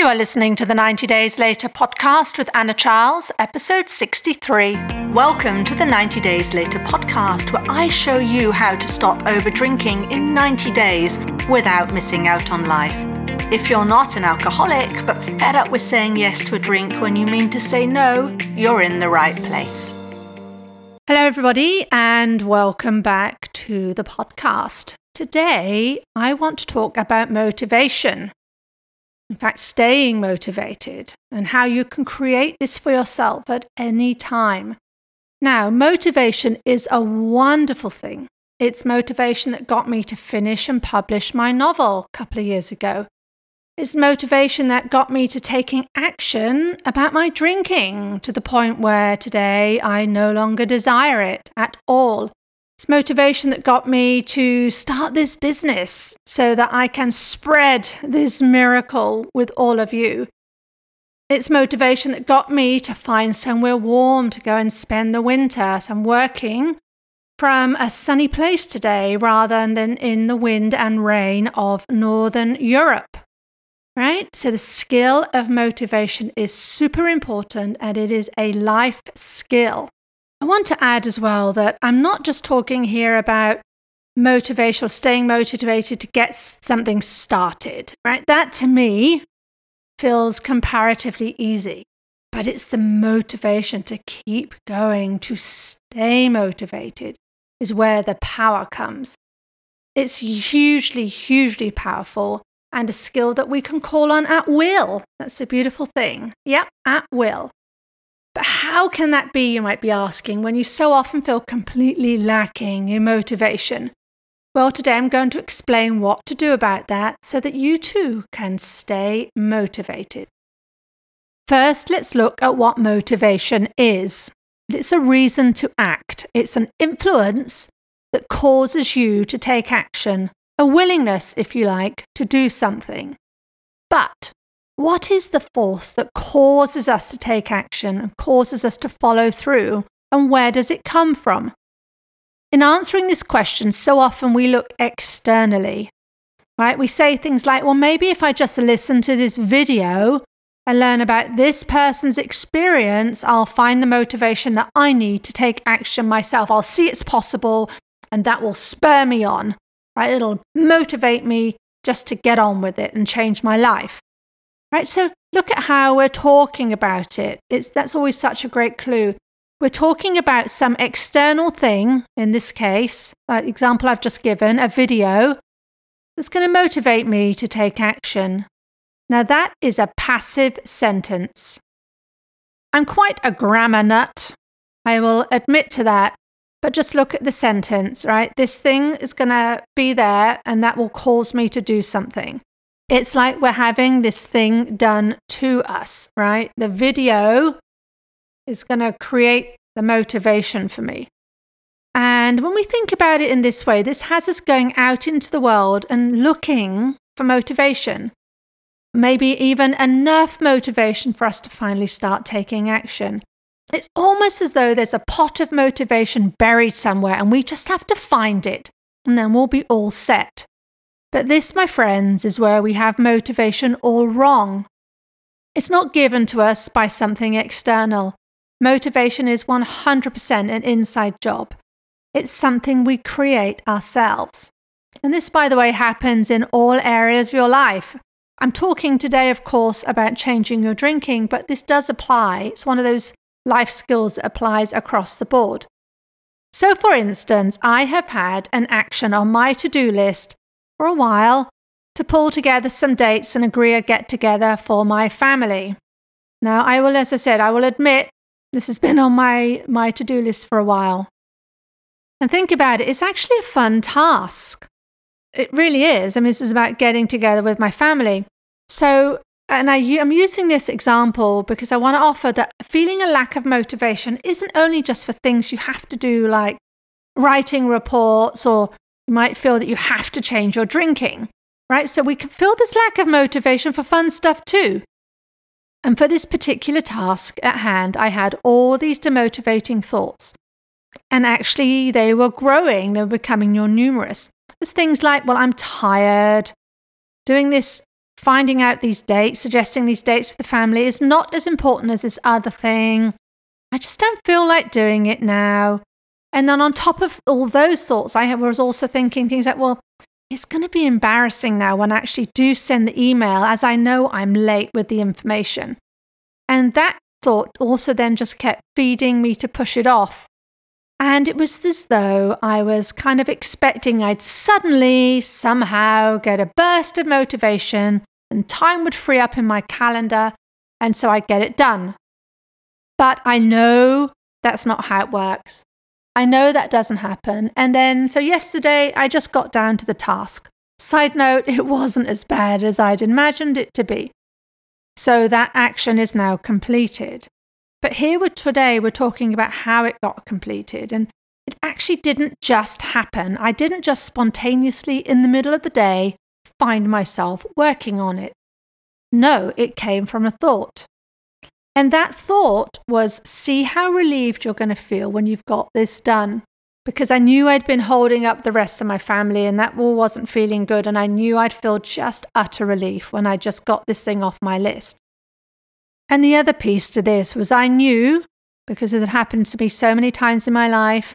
You are listening to the 90 Days Later podcast with Anna Charles, episode 63. Welcome to the 90 Days Later podcast, where I show you how to stop over drinking in 90 days without missing out on life. If you're not an alcoholic, but fed up with saying yes to a drink when you mean to say no, you're in the right place. Hello, everybody, and welcome back to the podcast. Today, I want to talk about motivation. In fact, staying motivated and how you can create this for yourself at any time. Now, motivation is a wonderful thing. It's motivation that got me to finish and publish my novel a couple of years ago. It's motivation that got me to taking action about my drinking to the point where today I no longer desire it at all. It's motivation that got me to start this business so that I can spread this miracle with all of you. It's motivation that got me to find somewhere warm to go and spend the winter. So I'm working from a sunny place today rather than in the wind and rain of Northern Europe right? So the skill of motivation is super important and it is a life skill. I want to add as well that I'm not just talking here about motivation or staying motivated to get something started, right? That to me feels comparatively easy, but it's the motivation to keep going, to stay motivated is where the power comes. It's hugely, hugely powerful and a skill that we can call on at will. That's a beautiful thing. Yep, at will. But how can that be, you might be asking, when you so often feel completely lacking in motivation? Well, today I'm going to explain what to do about that so that you too can stay motivated. First, let's look at what motivation is. It's a reason to act, it's an influence that causes you to take action a willingness, if you like, to do something. But what is the force that causes us to take action and causes us to follow through, and where does it come from? In answering this question, so often we look externally, right? We say things like, well, maybe if I just listen to this video and learn about this person's experience, I'll find the motivation that I need to take action myself. I'll see it's possible, and that will spur me on right? It'll motivate me just to get on with it and change my life. Right? So look at how we're talking about it. It's that's always such a great clue. We're talking about some external thing, in this case, like example I've just given, a video, that's going to motivate me to take action. Now, that is a passive sentence. I'm quite a grammar nut. I will admit to that. But just look at the sentence, right? This thing is going to be there and that will cause me to do something. It's like we're having this thing done to us, right? The video is going to create the motivation for me. And when we think about it in this way, this has us going out into the world and looking for motivation. Maybe even enough motivation for us to finally start taking action. It's almost as though there's a pot of motivation buried somewhere and we just have to find it, and then we'll be all set. But this, my friends, is where we have motivation all wrong. It's not given to us by something external. Motivation is 100% an inside job. It's something we create ourselves. And this, by the way, happens in all areas of your life. I'm talking today, of course, about changing your drinking, but this does apply. It's one of those life skills that applies across the board. So, for instance, I have had an action on my to do list for a while to pull together some dates and agree a get together for my family. Now, I will, as I said, I will admit this has been on my, my to do list for a while. And think about it, it's actually a fun task. It really is. I mean, this is about getting together with my family. So, and I, I'm using this example because I want to offer that feeling a lack of motivation isn't only just for things you have to do, like writing reports, or might feel that you have to change your drinking, right? So we can feel this lack of motivation for fun stuff too. And for this particular task at hand, I had all these demotivating thoughts. And actually, they were growing, they were becoming more numerous. Was things like, well, I'm tired. Doing this finding out these dates, suggesting these dates to the family is not as important as this other thing. I just don't feel like doing it now. And then on top of all those thoughts, I was also thinking things like, well, it's going to be embarrassing now when I actually do send the email, as I know I'm late with the information. And that thought also then just kept feeding me to push it off. And it was as though I was kind of expecting I'd suddenly, somehow get a burst of motivation and time would free up in my calendar, and so I'd get it done. But I know that's not how it works. I know that doesn't happen. And then, so yesterday, I just got down to the task. Side note, it wasn't as bad as I'd imagined it to be. So that action is now completed. But here with today, we're talking about how it got completed. And it actually didn't just happen. I didn't just spontaneously, in the middle of the day, find myself working on it. No, it came from a thought. And that thought was see how relieved you're going to feel when you've got this done. Because I knew I'd been holding up the rest of my family and that all wasn't feeling good. And I knew I'd feel just utter relief when I just got this thing off my list. And the other piece to this was I knew, because it had happened to me so many times in my life,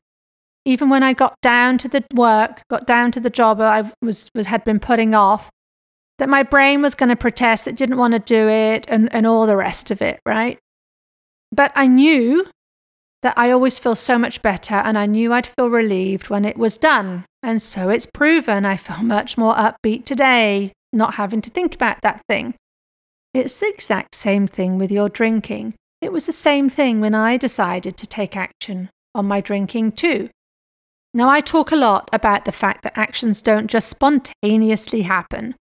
even when I got down to the work, got down to the job I was, was had been putting off, that my brain was going to protest, it didn't want to do it, and, and all the rest of it, right? But I knew that I always feel so much better, and I knew I'd feel relieved when it was done. And so it's proven I feel much more upbeat today, not having to think about that thing. It's the exact same thing with your drinking. It was the same thing when I decided to take action on my drinking too. Now, I talk a lot about the fact that actions don't just spontaneously happen.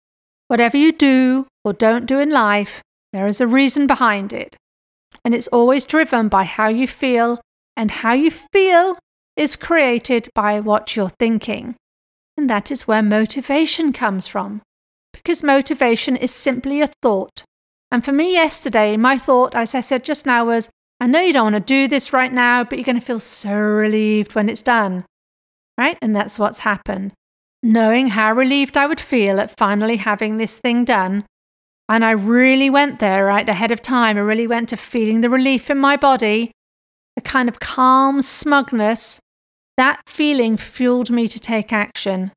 Whatever you do or don't do in life, there is a reason behind it. And it's always driven by how you feel, and how you feel is created by what you're thinking. And that is where motivation comes from. Because motivation is simply a thought. And for me yesterday, my thought, as I said just now, was I know you don't want to do this right now, but you're going to feel so relieved when it's done. Right? And that's what's happened knowing how relieved I would feel at finally having this thing done. And I really went there right ahead of time. I really went to feeling the relief in my body, a kind of calm smugness. That feeling fueled me to take action.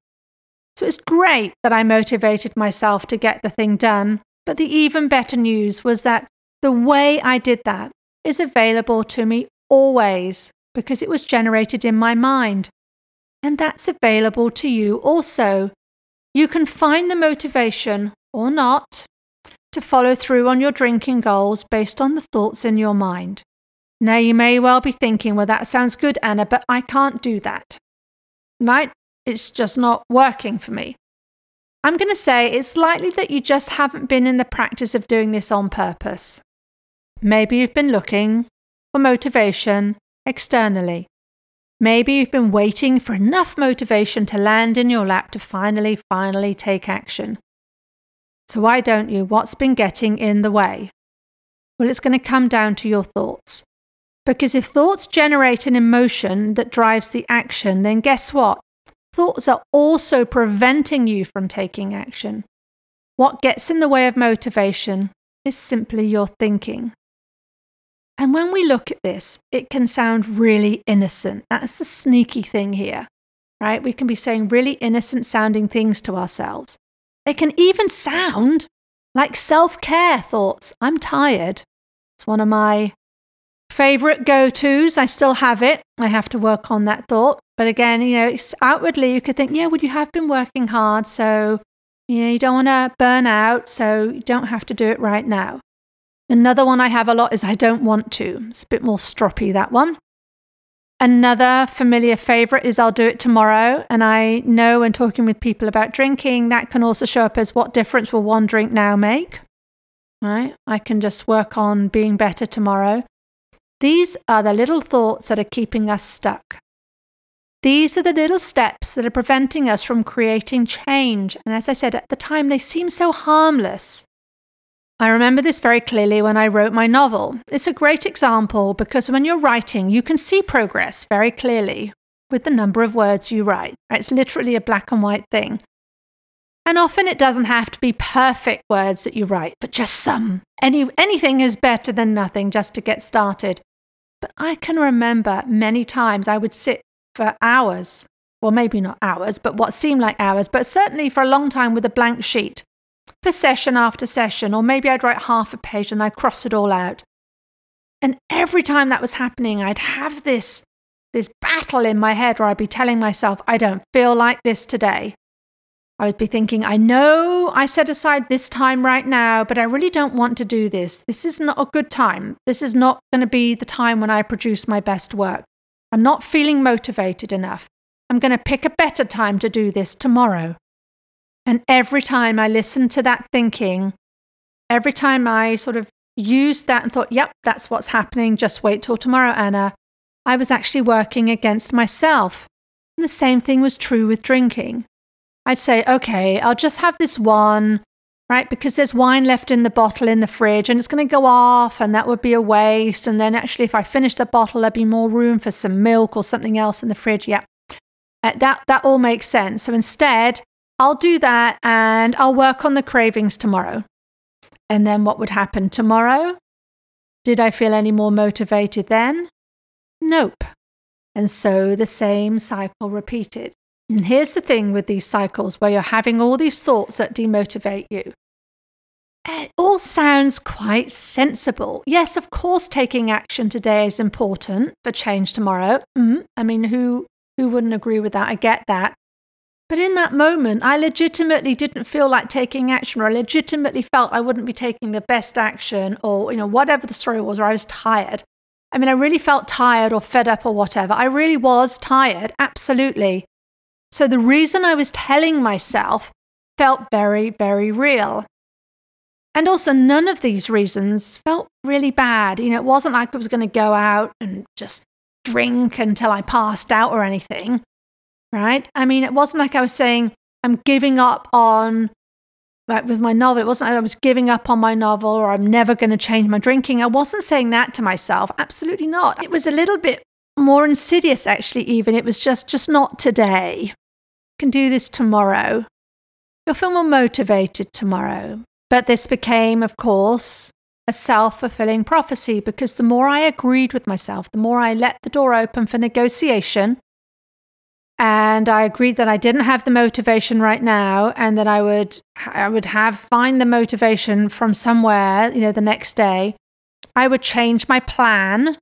So it's great that I motivated myself to get the thing done. But the even better news was that the way I did that is available to me always because it was generated in my mind and that's available to you also. You can find the motivation or not to follow through on your drinking goals based on the thoughts in your mind. Now, you may well be thinking, well, that sounds good, Anna, but I can't do that. Right? It's just not working for me. I'm going to say it's likely that you just haven't been in the practice of doing this on purpose. Maybe you've been looking for motivation externally. Maybe you've been waiting for enough motivation to land in your lap to finally, finally take action. So, why don't you? What's been getting in the way? Well, it's going to come down to your thoughts. Because if thoughts generate an emotion that drives the action, then guess what? Thoughts are also preventing you from taking action. What gets in the way of motivation is simply your thinking. And when we look at this, it can sound really innocent. That's the sneaky thing here, right? We can be saying really innocent sounding things to ourselves. It can even sound like self care thoughts. I'm tired. It's one of my favorite go tos. I still have it. I have to work on that thought. But again, you know, outwardly you could think, yeah, well, you have been working hard. So, you know, you don't want to burn out. So you don't have to do it right now. Another one I have a lot is I don't want to. It's a bit more stroppy, that one. Another familiar favorite is I'll do it tomorrow. And I know when talking with people about drinking, that can also show up as what difference will one drink now make? Right? I can just work on being better tomorrow. These are the little thoughts that are keeping us stuck. These are the little steps that are preventing us from creating change. And as I said at the time, they seem so harmless. I remember this very clearly when I wrote my novel. It's a great example because when you're writing, you can see progress very clearly with the number of words you write. It's literally a black and white thing. And often it doesn't have to be perfect words that you write, but just some. Any, anything is better than nothing just to get started. But I can remember many times I would sit for hours, well, maybe not hours, but what seemed like hours, but certainly for a long time with a blank sheet for session after session, or maybe I'd write half a page and I'd cross it all out. And every time that was happening, I'd have this, this battle in my head where I'd be telling myself, I don't feel like this today. I would be thinking, I know I set aside this time right now, but I really don't want to do this. This is not a good time. This is not going to be the time when I produce my best work. I'm not feeling motivated enough. I'm going to pick a better time to do this tomorrow. And every time I listened to that thinking, every time I sort of used that and thought, yep, that's what's happening, just wait till tomorrow, Anna, I was actually working against myself. And the same thing was true with drinking. I'd say, okay, I'll just have this one, right? Because there's wine left in the bottle in the fridge and it's going to go off and that would be a waste. And then actually, if I finish the bottle, there'd be more room for some milk or something else in the fridge. Yeah. Uh, that, that all makes sense. So instead, I'll do that and I'll work on the cravings tomorrow. And then what would happen tomorrow? Did I feel any more motivated then? Nope. And so the same cycle repeated. And here's the thing with these cycles where you're having all these thoughts that demotivate you. It all sounds quite sensible. Yes, of course, taking action today is important for change tomorrow. Mm, I mean, who who wouldn't agree with that? I get that. But in that moment, I legitimately didn't feel like taking action, or I legitimately felt I wouldn't be taking the best action, or you know whatever the story was, or I was tired. I mean, I really felt tired or fed up or whatever. I really was tired, absolutely. So the reason I was telling myself felt very, very real. And also, none of these reasons felt really bad. You know, it wasn't like I was going to go out and just drink until I passed out or anything, right? I mean, it wasn't like I was saying, I'm giving up on, like with my novel, it wasn't like I was giving up on my novel or I'm never going to change my drinking. I wasn't saying that to myself. Absolutely not. It was a little bit more insidious, actually, even. It was just, just not today You can do this tomorrow. You'll feel more motivated tomorrow. But this became, of course, a self fulfilling prophecy because the more I agreed with myself, the more I let the door open for negotiation. And I agreed that I didn't have the motivation right now and that I would, I would have, find the motivation from somewhere, you know, the next day. I would change my plan.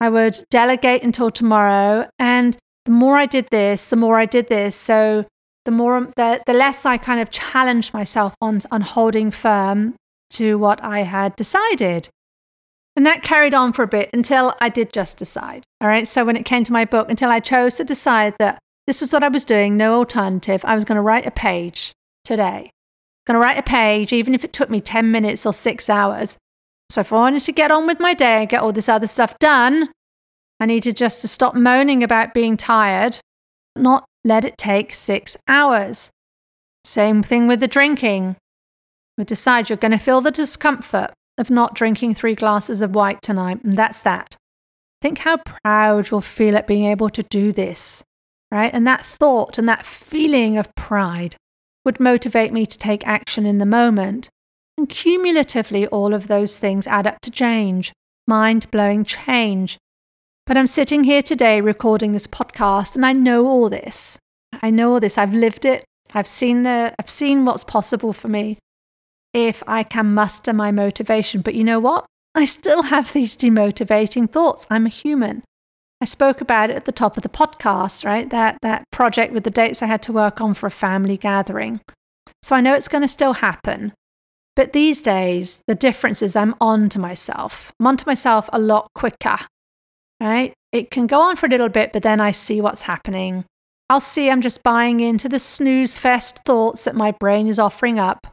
I would delegate until tomorrow. And the more I did this, the more I did this. So the more the, the less I kind of challenged myself on on holding firm to what I had decided. And that carried on for a bit until I did just decide. All right. So when it came to my book, until I chose to decide that this was what I was doing, no alternative, I was going to write a page today. Going to write a page, even if it took me 10 minutes or six hours. So if I wanted to get on with my day and get all this other stuff done, I needed just to stop moaning about being tired, not let it take six hours. Same thing with the drinking. We decide you're going to feel the discomfort of not drinking three glasses of white tonight, and that's that. Think how proud you'll feel at being able to do this, right? And that thought and that feeling of pride would motivate me to take action in the moment. And cumulatively, all of those things add up to change, mind blowing change but I'm sitting here today recording this podcast and I know all this. I know all this. I've lived it. I've seen the I've seen what's possible for me if I can muster my motivation. But you know what? I still have these demotivating thoughts. I'm a human. I spoke about it at the top of the podcast, right? That that project with the dates I had to work on for a family gathering. So I know it's going to still happen. But these days, the difference is I'm on to myself. I'm on to myself a lot quicker right? It can go on for a little bit, but then I see what's happening. I'll see I'm just buying into the snooze fest thoughts that my brain is offering up,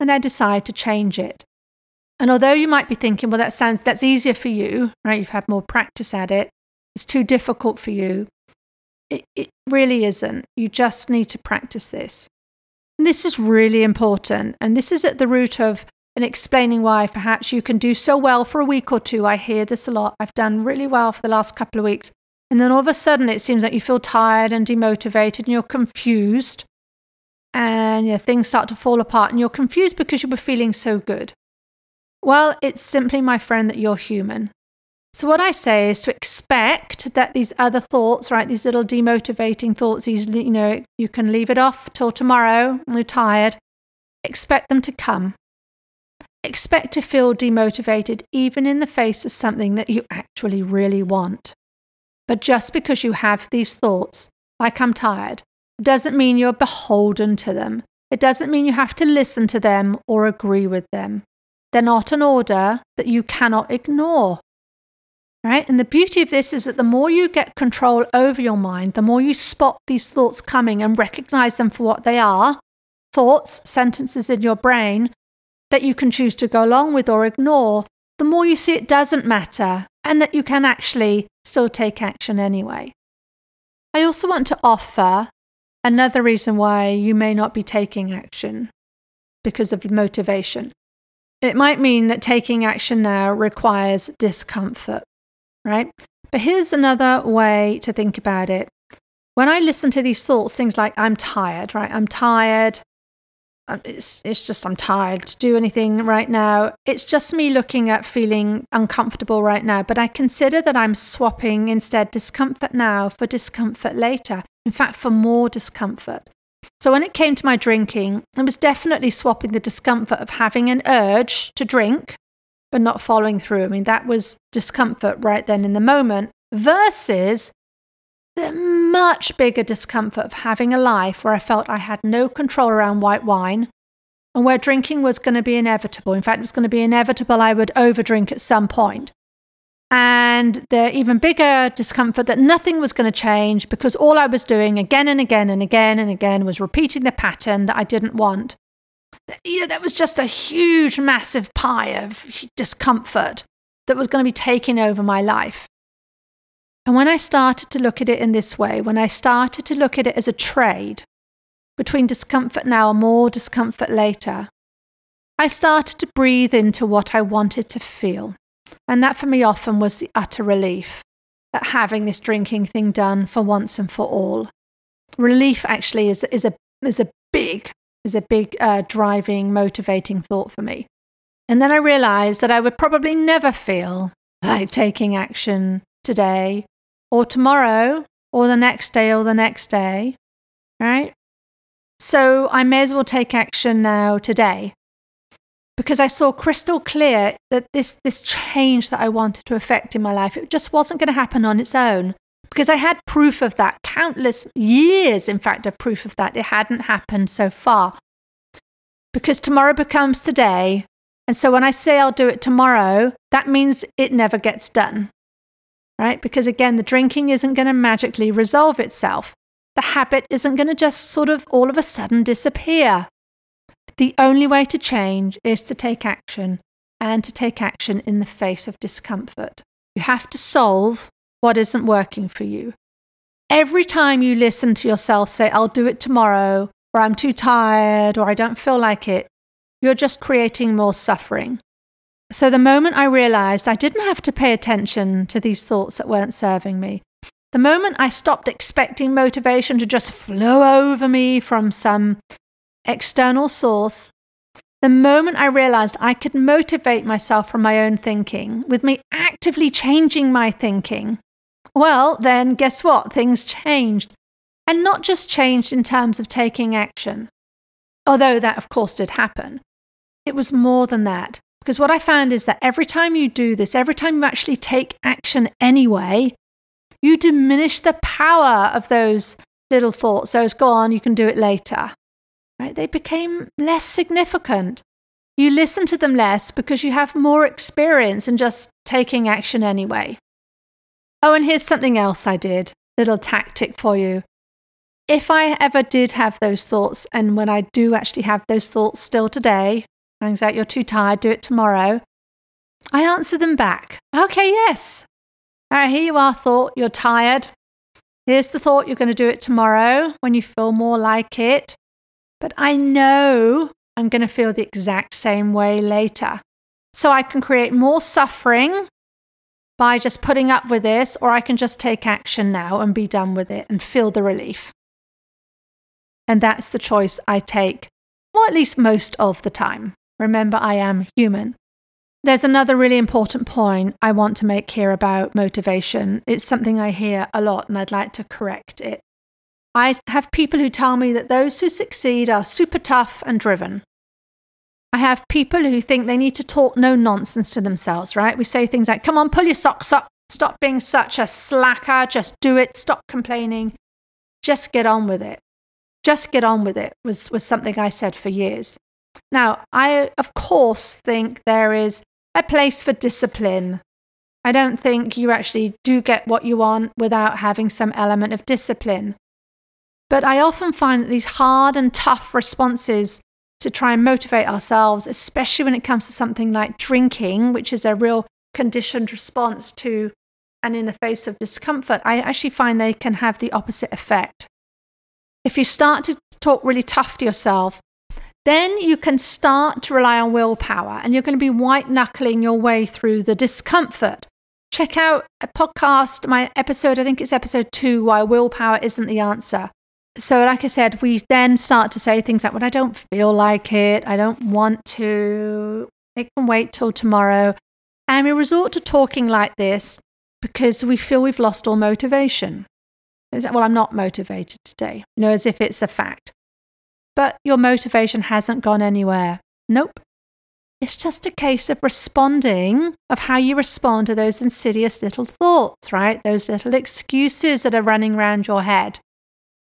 and I decide to change it. And although you might be thinking, well, that sounds that's easier for you, right? You've had more practice at it. It's too difficult for you. It, it really isn't. You just need to practice this. And this is really important. And this is at the root of and explaining why perhaps you can do so well for a week or two. I hear this a lot. I've done really well for the last couple of weeks. And then all of a sudden, it seems like you feel tired and demotivated and you're confused. And you know, things start to fall apart and you're confused because you were feeling so good. Well, it's simply, my friend, that you're human. So, what I say is to expect that these other thoughts, right, these little demotivating thoughts, these, you know, you can leave it off till tomorrow, you're tired, expect them to come. Expect to feel demotivated even in the face of something that you actually really want. But just because you have these thoughts, like I'm tired, doesn't mean you're beholden to them. It doesn't mean you have to listen to them or agree with them. They're not an order that you cannot ignore. Right? And the beauty of this is that the more you get control over your mind, the more you spot these thoughts coming and recognize them for what they are thoughts, sentences in your brain that you can choose to go along with or ignore, the more you see it doesn't matter and that you can actually still take action anyway. I also want to offer another reason why you may not be taking action because of motivation. It might mean that taking action now requires discomfort, right? But here's another way to think about it. When I listen to these thoughts, things like, I'm tired, right? I'm tired. Um, it's, it's just, I'm tired to do anything right now. It's just me looking at feeling uncomfortable right now. But I consider that I'm swapping instead discomfort now for discomfort later. In fact, for more discomfort. So when it came to my drinking, I was definitely swapping the discomfort of having an urge to drink, but not following through. I mean, that was discomfort right then in the moment versus the much bigger discomfort of having a life where I felt I had no control around white wine and where drinking was going to be inevitable. In fact, it was going to be inevitable I would overdrink at some point. And the even bigger discomfort that nothing was going to change because all I was doing again and again and again and again was repeating the pattern that I didn't want. You know, that was just a huge, massive pie of discomfort that was going to be taking over my life. And when I started to look at it in this way, when I started to look at it as a trade between discomfort now and more discomfort later, I started to breathe into what I wanted to feel. And that for me often was the utter relief at having this drinking thing done for once and for all. Relief actually is, is, a, is a big, is a big uh, driving, motivating thought for me. And then I realized that I would probably never feel like taking action today or tomorrow or the next day or the next day, right? So I may as well take action now today because I saw crystal clear that this, this change that I wanted to affect in my life, it just wasn't going to happen on its own. Because I had proof of that, countless years, in fact, of proof of that. It hadn't happened so far. Because tomorrow becomes today. And so when I say I'll do it tomorrow, that means it never gets done right? Because again, the drinking isn't going to magically resolve itself. The habit isn't going to just sort of all of a sudden disappear. The only way to change is to take action and to take action in the face of discomfort. You have to solve what isn't working for you. Every time you listen to yourself say, I'll do it tomorrow, or I'm too tired, or I don't feel like it, you're just creating more suffering. So the moment I realized I didn't have to pay attention to these thoughts that weren't serving me, the moment I stopped expecting motivation to just flow over me from some external source, the moment I realized I could motivate myself from my own thinking with me actively changing my thinking, well, then guess what? Things changed. And not just changed in terms of taking action, although that, of course, did happen. It was more than that. Because what I found is that every time you do this, every time you actually take action anyway, you diminish the power of those little thoughts. Those go on, you can do it later. Right? They became less significant. You listen to them less because you have more experience in just taking action anyway. Oh, and here's something else I did, little tactic for you. If I ever did have those thoughts, and when I do actually have those thoughts still today, Hangs out, you're too tired, do it tomorrow. I answer them back. Okay, yes. All right, here you are, thought, you're tired. Here's the thought, you're going to do it tomorrow when you feel more like it. But I know I'm going to feel the exact same way later. So I can create more suffering by just putting up with this, or I can just take action now and be done with it and feel the relief. And that's the choice I take, or at least most of the time. Remember, I am human. There's another really important point I want to make here about motivation. It's something I hear a lot, and I'd like to correct it. I have people who tell me that those who succeed are super tough and driven. I have people who think they need to talk no nonsense to themselves, right? We say things like, come on, pull your socks up, stop being such a slacker, just do it, stop complaining, just get on with it. Just get on with it was, was something I said for years. Now, I, of course, think there is a place for discipline. I don't think you actually do get what you want without having some element of discipline. But I often find that these hard and tough responses to try and motivate ourselves, especially when it comes to something like drinking, which is a real conditioned response to and in the face of discomfort, I actually find they can have the opposite effect. If you start to talk really tough to yourself, then you can start to rely on willpower and you're going to be white knuckling your way through the discomfort. Check out a podcast, my episode, I think it's episode two, Why Willpower Isn't the Answer. So, like I said, we then start to say things like, Well, I don't feel like it. I don't want to. It can wait till tomorrow. And we resort to talking like this because we feel we've lost all motivation. Is that, well, I'm not motivated today, you know, as if it's a fact but your motivation hasn't gone anywhere. Nope. It's just a case of responding, of how you respond to those insidious little thoughts, right? Those little excuses that are running around your head.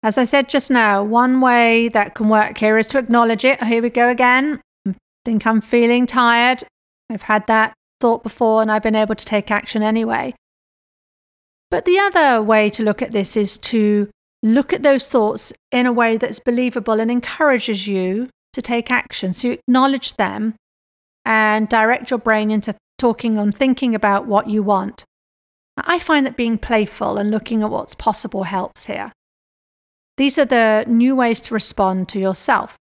As I said just now, one way that can work here is to acknowledge it. Here we go again. I think I'm feeling tired. I've had that thought before and I've been able to take action anyway. But the other way to look at this is to look at those thoughts in a way that's believable and encourages you to take action. So you acknowledge them and direct your brain into talking on thinking about what you want. I find that being playful and looking at what's possible helps here. These are the new ways to respond to yourself.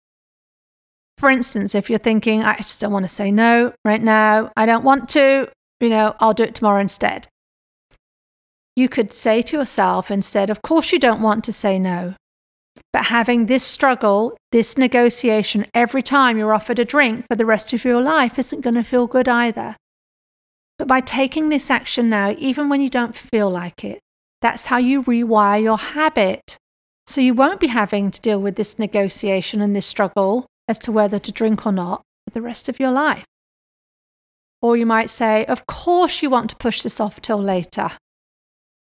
For instance, if you're thinking, I just don't want to say no right now, I don't want to, you know, I'll do it tomorrow instead. You could say to yourself instead, of course, you don't want to say no. But having this struggle, this negotiation every time you're offered a drink for the rest of your life isn't going to feel good either. But by taking this action now, even when you don't feel like it, that's how you rewire your habit. So you won't be having to deal with this negotiation and this struggle as to whether to drink or not for the rest of your life. Or you might say, Of course, you want to push this off till later.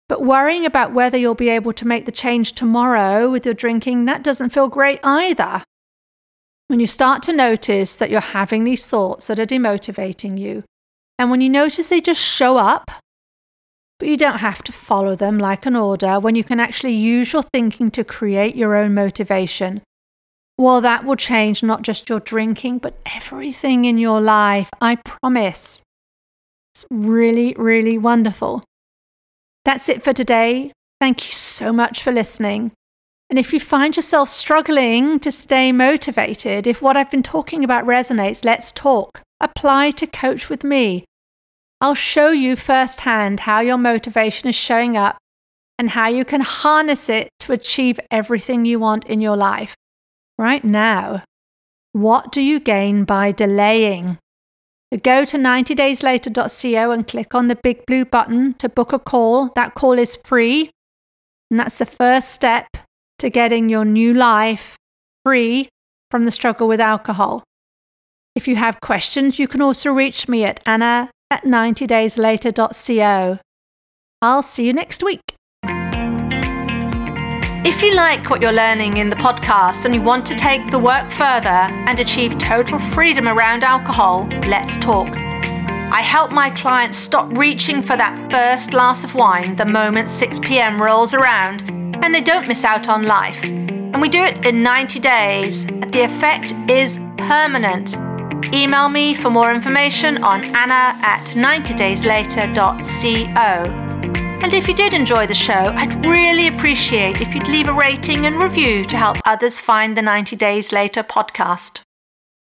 But worrying about whether you'll be able to make the change tomorrow with your drinking, that doesn't feel great either. When you start to notice that you're having these thoughts that are demotivating you, and when you notice they just show up, but you don't have to follow them like an order, when you can actually use your thinking to create your own motivation, well, that will change not just your drinking, but everything in your life. I promise. It's really, really wonderful. That's it for today. Thank you so much for listening. And if you find yourself struggling to stay motivated, if what I've been talking about resonates, let's talk. Apply to coach with me. I'll show you firsthand how your motivation is showing up and how you can harness it to achieve everything you want in your life. Right now, what do you gain by delaying? Go to 90dayslater.co and click on the big blue button to book a call. That call is free. And that's the first step to getting your new life free from the struggle with alcohol. If you have questions, you can also reach me at anna at 90dayslater.co. I'll see you next week. If you like what you're learning in the podcast and you want to take the work further and achieve total freedom around alcohol, let's talk. I help my clients stop reaching for that first glass of wine the moment 6 pm rolls around and they don't miss out on life. And we do it in 90 days. The effect is permanent. Email me for more information on anna at 90dayslater.co. And if you did enjoy the show, I'd really appreciate if you'd leave a rating and review to help others find the 90 Days Later podcast.